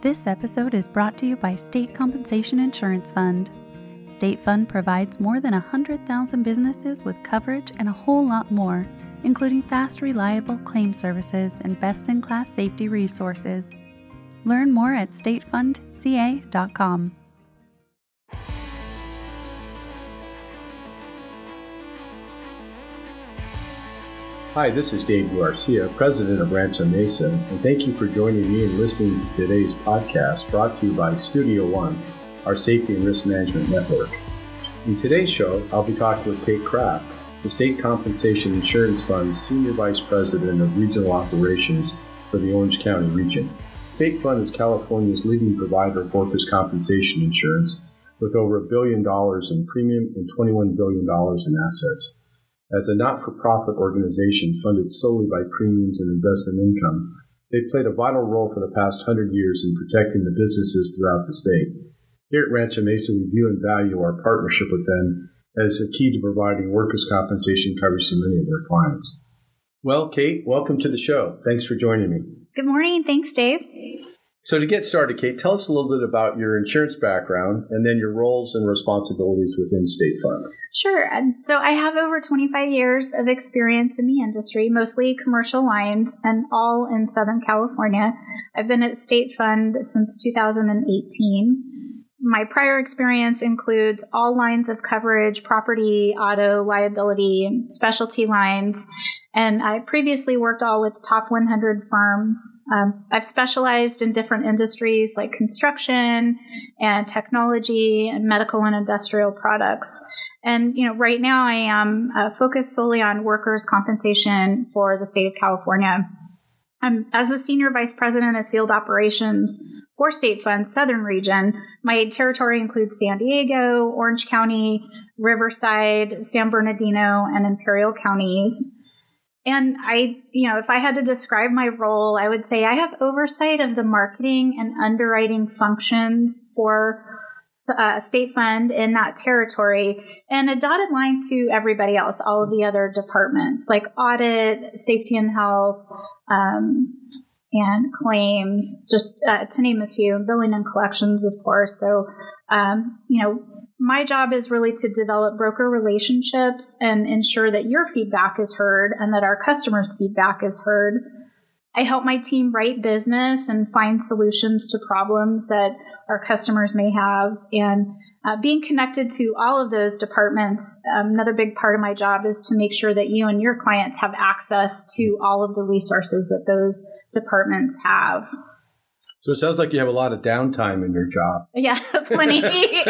This episode is brought to you by State Compensation Insurance Fund. State Fund provides more than 100,000 businesses with coverage and a whole lot more, including fast, reliable claim services and best in class safety resources. Learn more at statefundca.com. Hi, this is Dave Garcia, President of Rancho Mesa, and thank you for joining me and listening to today's podcast brought to you by Studio One, our safety and risk management network. In today's show, I'll be talking with Kate Kraft, the State Compensation Insurance Fund's Senior Vice President of Regional Operations for the Orange County region. State Fund is California's leading provider of workers' compensation insurance with over a billion dollars in premium and $21 billion in assets. As a not for profit organization funded solely by premiums and investment income, they've played a vital role for the past hundred years in protecting the businesses throughout the state. Here at Rancho Mesa, we view and value our partnership with them as a key to providing workers' compensation coverage to many of their clients. Well, Kate, welcome to the show. Thanks for joining me. Good morning. Thanks, Dave. So, to get started, Kate, tell us a little bit about your insurance background and then your roles and responsibilities within State Fund. Sure. So, I have over 25 years of experience in the industry, mostly commercial lines and all in Southern California. I've been at State Fund since 2018. My prior experience includes all lines of coverage property, auto, liability, specialty lines, and I previously worked all with top 100 firms. Um, I've specialized in different industries like construction and technology and medical and industrial products. And you know, right now I am uh, focused solely on workers' compensation for the state of California. Um, as the senior vice president of field operations for State Fund Southern Region, my territory includes San Diego, Orange County, Riverside, San Bernardino, and Imperial counties. And I, you know, if I had to describe my role, I would say I have oversight of the marketing and underwriting functions for uh, state fund in that territory and a dotted line to everybody else, all of the other departments like audit, safety and health, um, and claims, just uh, to name a few, billing and collections, of course. So, um, you know, my job is really to develop broker relationships and ensure that your feedback is heard and that our customers' feedback is heard. I help my team write business and find solutions to problems that our customers may have. And uh, being connected to all of those departments, um, another big part of my job is to make sure that you and your clients have access to all of the resources that those departments have. So it sounds like you have a lot of downtime in your job. Yeah, plenty.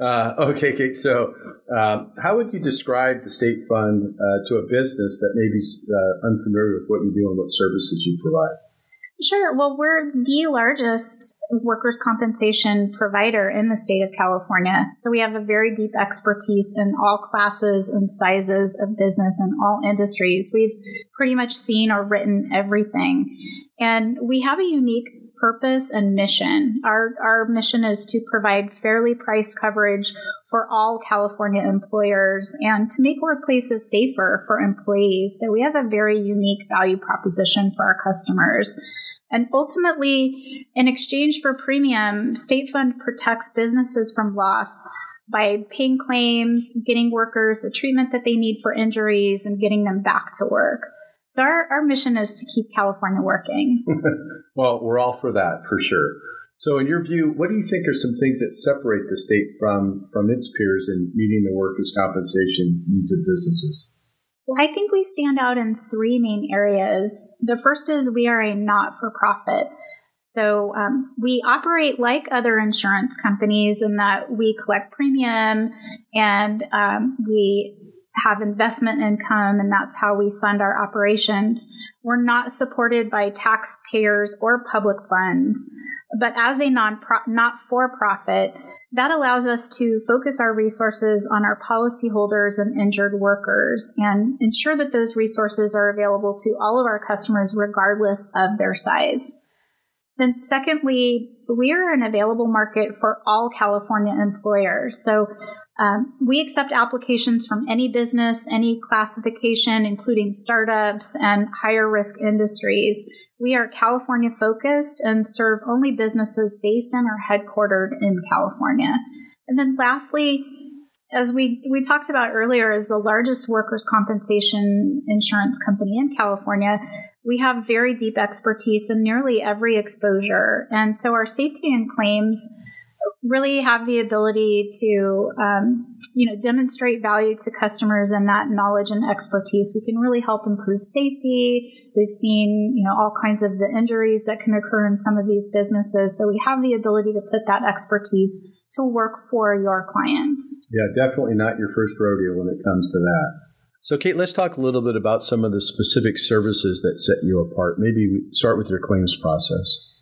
uh, okay, Kate. So, um, how would you describe the state fund uh, to a business that may be uh, unfamiliar with what you do and what services you provide? Sure. Well, we're the largest workers' compensation provider in the state of California. So we have a very deep expertise in all classes and sizes of business and all industries. We've pretty much seen or written everything. And we have a unique purpose and mission. Our, our mission is to provide fairly priced coverage for all California employers and to make workplaces safer for employees. So we have a very unique value proposition for our customers. And ultimately, in exchange for premium, State Fund protects businesses from loss by paying claims, getting workers the treatment that they need for injuries, and getting them back to work. So our, our mission is to keep California working. well, we're all for that for sure. So, in your view, what do you think are some things that separate the state from from its peers in meeting the workers' compensation needs of businesses? Well, I think we stand out in three main areas. The first is we are a not for profit. So um, we operate like other insurance companies in that we collect premium and um, we have investment income, and that's how we fund our operations. We're not supported by taxpayers or public funds, but as a non not for profit, that allows us to focus our resources on our policyholders and injured workers and ensure that those resources are available to all of our customers regardless of their size. Then, secondly, we are an available market for all California employers. So, um, we accept applications from any business, any classification, including startups and higher risk industries. We are California focused and serve only businesses based in or headquartered in California. And then lastly, as we, we talked about earlier, as the largest workers' compensation insurance company in California, we have very deep expertise in nearly every exposure. And so our safety and claims really have the ability to um, you know demonstrate value to customers and that knowledge and expertise. We can really help improve safety. We've seen you know all kinds of the injuries that can occur in some of these businesses. So we have the ability to put that expertise to work for your clients. Yeah definitely not your first rodeo when it comes to that. So kate let's talk a little bit about some of the specific services that set you apart. Maybe start with your claims process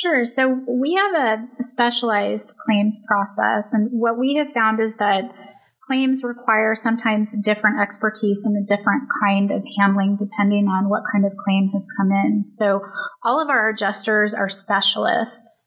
Sure. So we have a specialized claims process, and what we have found is that claims require sometimes different expertise and a different kind of handling depending on what kind of claim has come in. So all of our adjusters are specialists.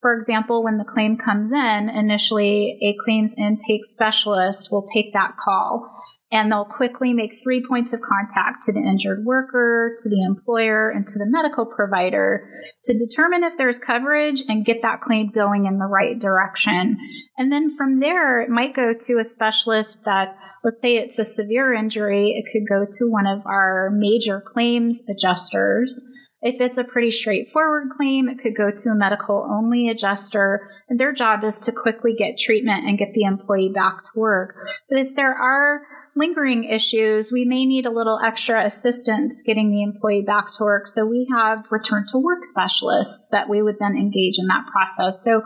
For example, when the claim comes in, initially a claims intake specialist will take that call and they'll quickly make three points of contact to the injured worker, to the employer, and to the medical provider to determine if there's coverage and get that claim going in the right direction. And then from there, it might go to a specialist that, let's say it's a severe injury, it could go to one of our major claims adjusters. If it's a pretty straightforward claim, it could go to a medical only adjuster, and their job is to quickly get treatment and get the employee back to work. But if there are lingering issues, we may need a little extra assistance getting the employee back to work. So we have return to work specialists that we would then engage in that process. So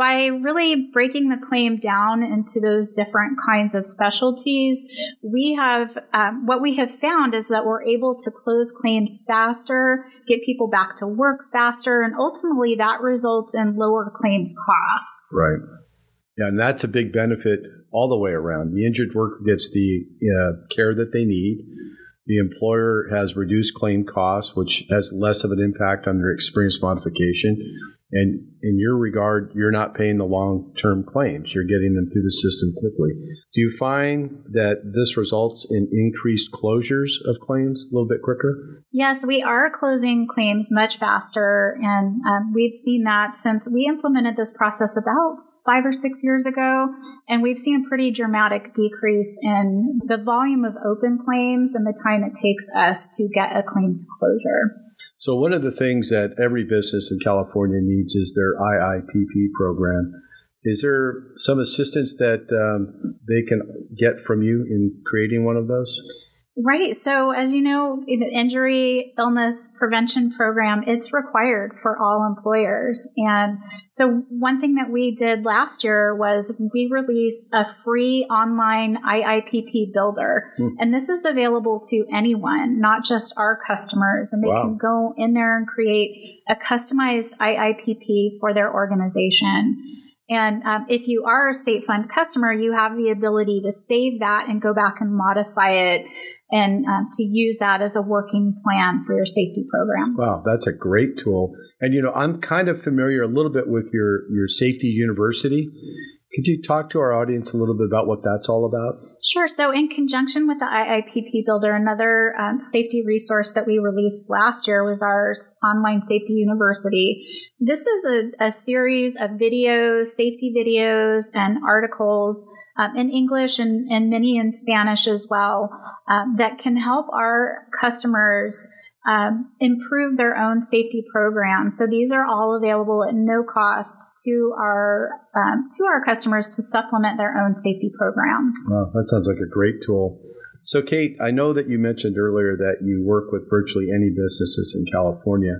by really breaking the claim down into those different kinds of specialties, we have um, what we have found is that we're able to close claims faster, get people back to work faster, and ultimately that results in lower claims costs. Right. Yeah, and that's a big benefit all the way around. The injured worker gets the uh, care that they need. The employer has reduced claim costs, which has less of an impact on their experience modification. And in your regard, you're not paying the long term claims. You're getting them through the system quickly. Do you find that this results in increased closures of claims a little bit quicker? Yes, we are closing claims much faster. And um, we've seen that since we implemented this process about five or six years ago. And we've seen a pretty dramatic decrease in the volume of open claims and the time it takes us to get a claim to closure. So, one of the things that every business in California needs is their IIPP program. Is there some assistance that um, they can get from you in creating one of those? Right. So, as you know, in the injury illness prevention program, it's required for all employers. And so, one thing that we did last year was we released a free online IIPP builder. Hmm. And this is available to anyone, not just our customers. And they wow. can go in there and create a customized IIPP for their organization. And um, if you are a state fund customer, you have the ability to save that and go back and modify it and um, to use that as a working plan for your safety program. Wow, that's a great tool. And you know, I'm kind of familiar a little bit with your your safety university. Could you talk to our audience a little bit about what that's all about? Sure. So, in conjunction with the IIPP Builder, another um, safety resource that we released last year was our online safety university. This is a, a series of videos, safety videos, and articles um, in English and, and many in Spanish as well um, that can help our customers um, improve their own safety program. So these are all available at no cost to our um, to our customers to supplement their own safety programs. Wow, that sounds like a great tool. So, Kate, I know that you mentioned earlier that you work with virtually any businesses in California.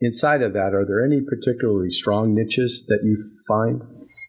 Inside of that, are there any particularly strong niches that you find?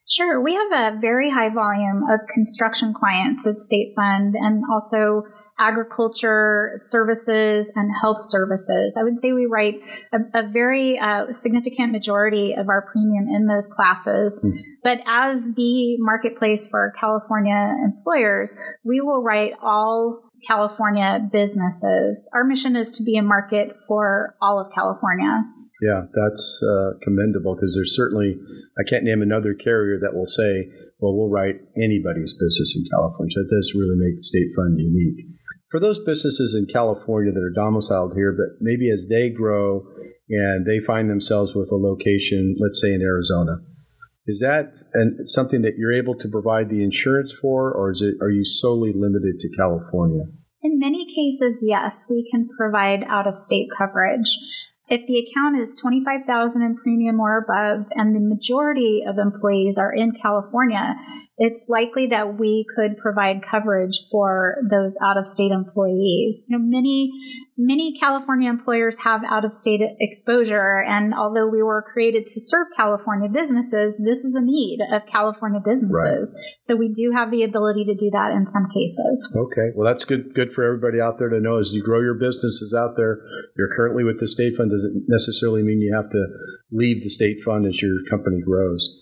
Sure. We have a very high volume of construction clients at State Fund and also agriculture services and health services. I would say we write a, a very uh, significant majority of our premium in those classes. Mm. But as the marketplace for California employers, we will write all California businesses. Our mission is to be a market for all of California. Yeah, that's uh, commendable because there's certainly, I can't name another carrier that will say, well, we'll write anybody's business in California. That does really make the State Fund unique for those businesses in California that are domiciled here, but maybe as they grow and they find themselves with a location, let's say in Arizona. Is that an, something that you're able to provide the insurance for, or is it are you solely limited to California? In many cases, yes, we can provide out of state coverage. If the account is 25,000 in premium or above and the majority of employees are in California, it's likely that we could provide coverage for those out of state employees. You know, many, many California employers have out of state exposure. And although we were created to serve California businesses, this is a need of California businesses. Right. So we do have the ability to do that in some cases. Okay. Well, that's good, good for everybody out there to know as you grow your businesses out there. You're currently with the state fund. Does it necessarily mean you have to leave the state fund as your company grows?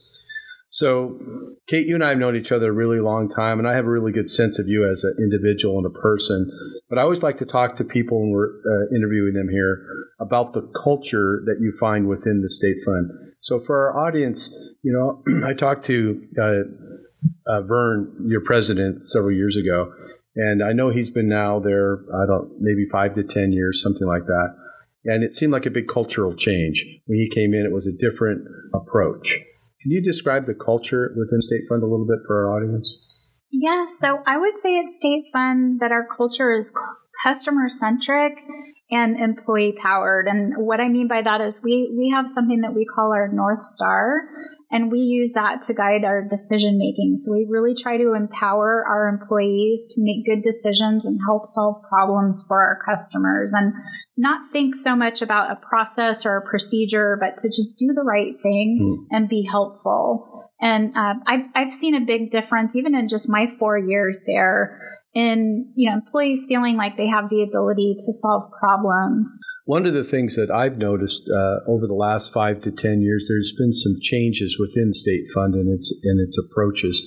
So, Kate, you and I have known each other a really long time, and I have a really good sense of you as an individual and a person. But I always like to talk to people when we're uh, interviewing them here about the culture that you find within the state fund. So, for our audience, you know, I talked to uh, uh, Vern, your president, several years ago, and I know he's been now there, I don't, maybe five to 10 years, something like that. And it seemed like a big cultural change. When he came in, it was a different approach. Can you describe the culture within State Fund a little bit for our audience? Yeah, so I would say at State Fund that our culture is customer centric and employee powered. And what I mean by that is we, we have something that we call our North Star, and we use that to guide our decision making. So we really try to empower our employees to make good decisions and help solve problems for our customers and not think so much about a process or a procedure, but to just do the right thing mm. and be helpful. And uh, I've, I've seen a big difference even in just my four years there in you know employees feeling like they have the ability to solve problems. One of the things that I've noticed uh, over the last five to ten years, there's been some changes within State Fund and its and its approaches.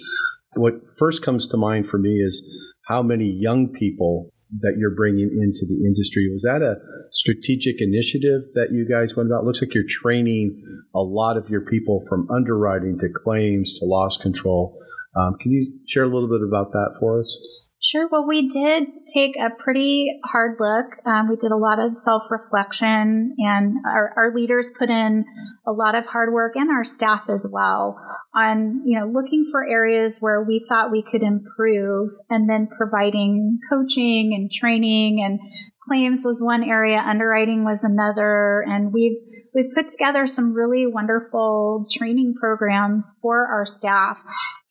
What first comes to mind for me is how many young people that you're bringing into the industry. Was that a strategic initiative that you guys went about? It looks like you're training a lot of your people from underwriting to claims to loss control. Um, can you share a little bit about that for us? Sure. Well, we did take a pretty hard look. Um, we did a lot of self reflection, and our, our, leaders put in a lot of hard work, and our staff as well, on you know looking for areas where we thought we could improve, and then providing coaching and training. And claims was one area, underwriting was another, and we've we've put together some really wonderful training programs for our staff.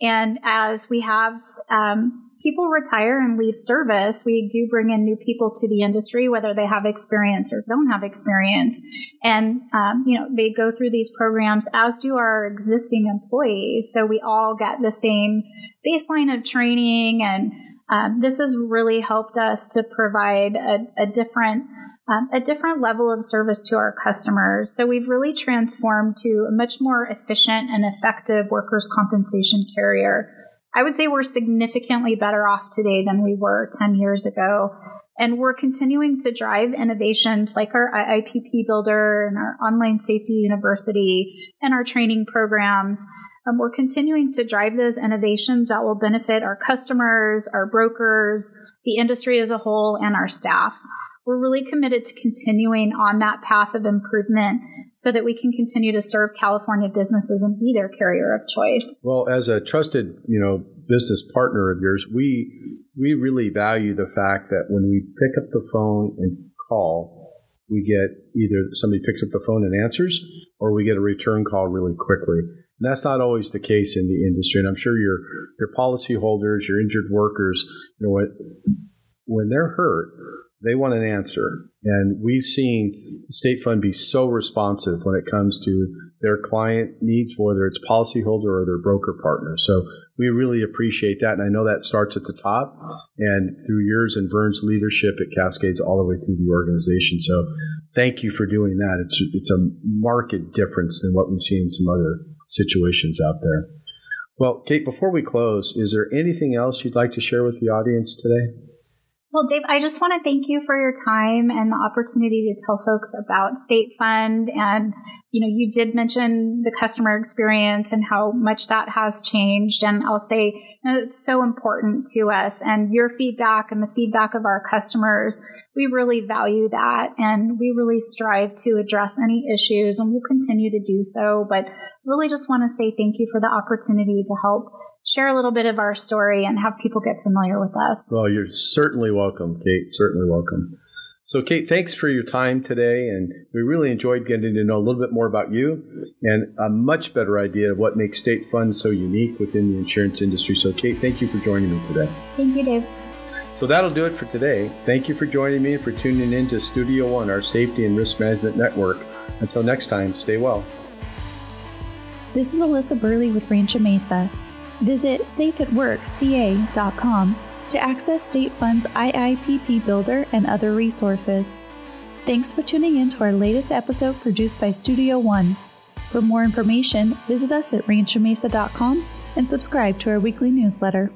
And as we have um, people retire and leave service, we do bring in new people to the industry, whether they have experience or don't have experience. And, um, you know, they go through these programs, as do our existing employees. So we all get the same baseline of training. And um, this has really helped us to provide a, a different um, a different level of service to our customers. So we've really transformed to a much more efficient and effective workers' compensation carrier. I would say we're significantly better off today than we were 10 years ago. And we're continuing to drive innovations like our IIPP Builder and our Online Safety University and our training programs. And we're continuing to drive those innovations that will benefit our customers, our brokers, the industry as a whole, and our staff we're really committed to continuing on that path of improvement so that we can continue to serve California businesses and be their carrier of choice. Well, as a trusted, you know, business partner of yours, we we really value the fact that when we pick up the phone and call, we get either somebody picks up the phone and answers or we get a return call really quickly. And that's not always the case in the industry. And I'm sure your your policyholders, your injured workers, you know, when, when they're hurt, they want an answer. And we've seen State Fund be so responsive when it comes to their client needs, whether it's policyholder or their broker partner. So we really appreciate that. And I know that starts at the top and through yours and Vern's leadership, it cascades all the way through the organization. So thank you for doing that. It's, it's a marked difference than what we see in some other situations out there. Well, Kate, before we close, is there anything else you'd like to share with the audience today? Well, Dave, I just want to thank you for your time and the opportunity to tell folks about State Fund. And, you know, you did mention the customer experience and how much that has changed. And I'll say you know, it's so important to us and your feedback and the feedback of our customers. We really value that and we really strive to address any issues and we'll continue to do so. But really just want to say thank you for the opportunity to help share a little bit of our story and have people get familiar with us. Well, you're certainly welcome, Kate. Certainly welcome. So, Kate, thanks for your time today, and we really enjoyed getting to know a little bit more about you and a much better idea of what makes state funds so unique within the insurance industry. So, Kate, thank you for joining me today. Thank you, Dave. So that'll do it for today. Thank you for joining me and for tuning in to Studio One, our safety and risk management network. Until next time, stay well. This is Alyssa Burley with Rancho Mesa. Visit safeatworkca.com to access State Fund's IIPP Builder and other resources. Thanks for tuning in to our latest episode produced by Studio One. For more information, visit us at ranchomesa.com and subscribe to our weekly newsletter.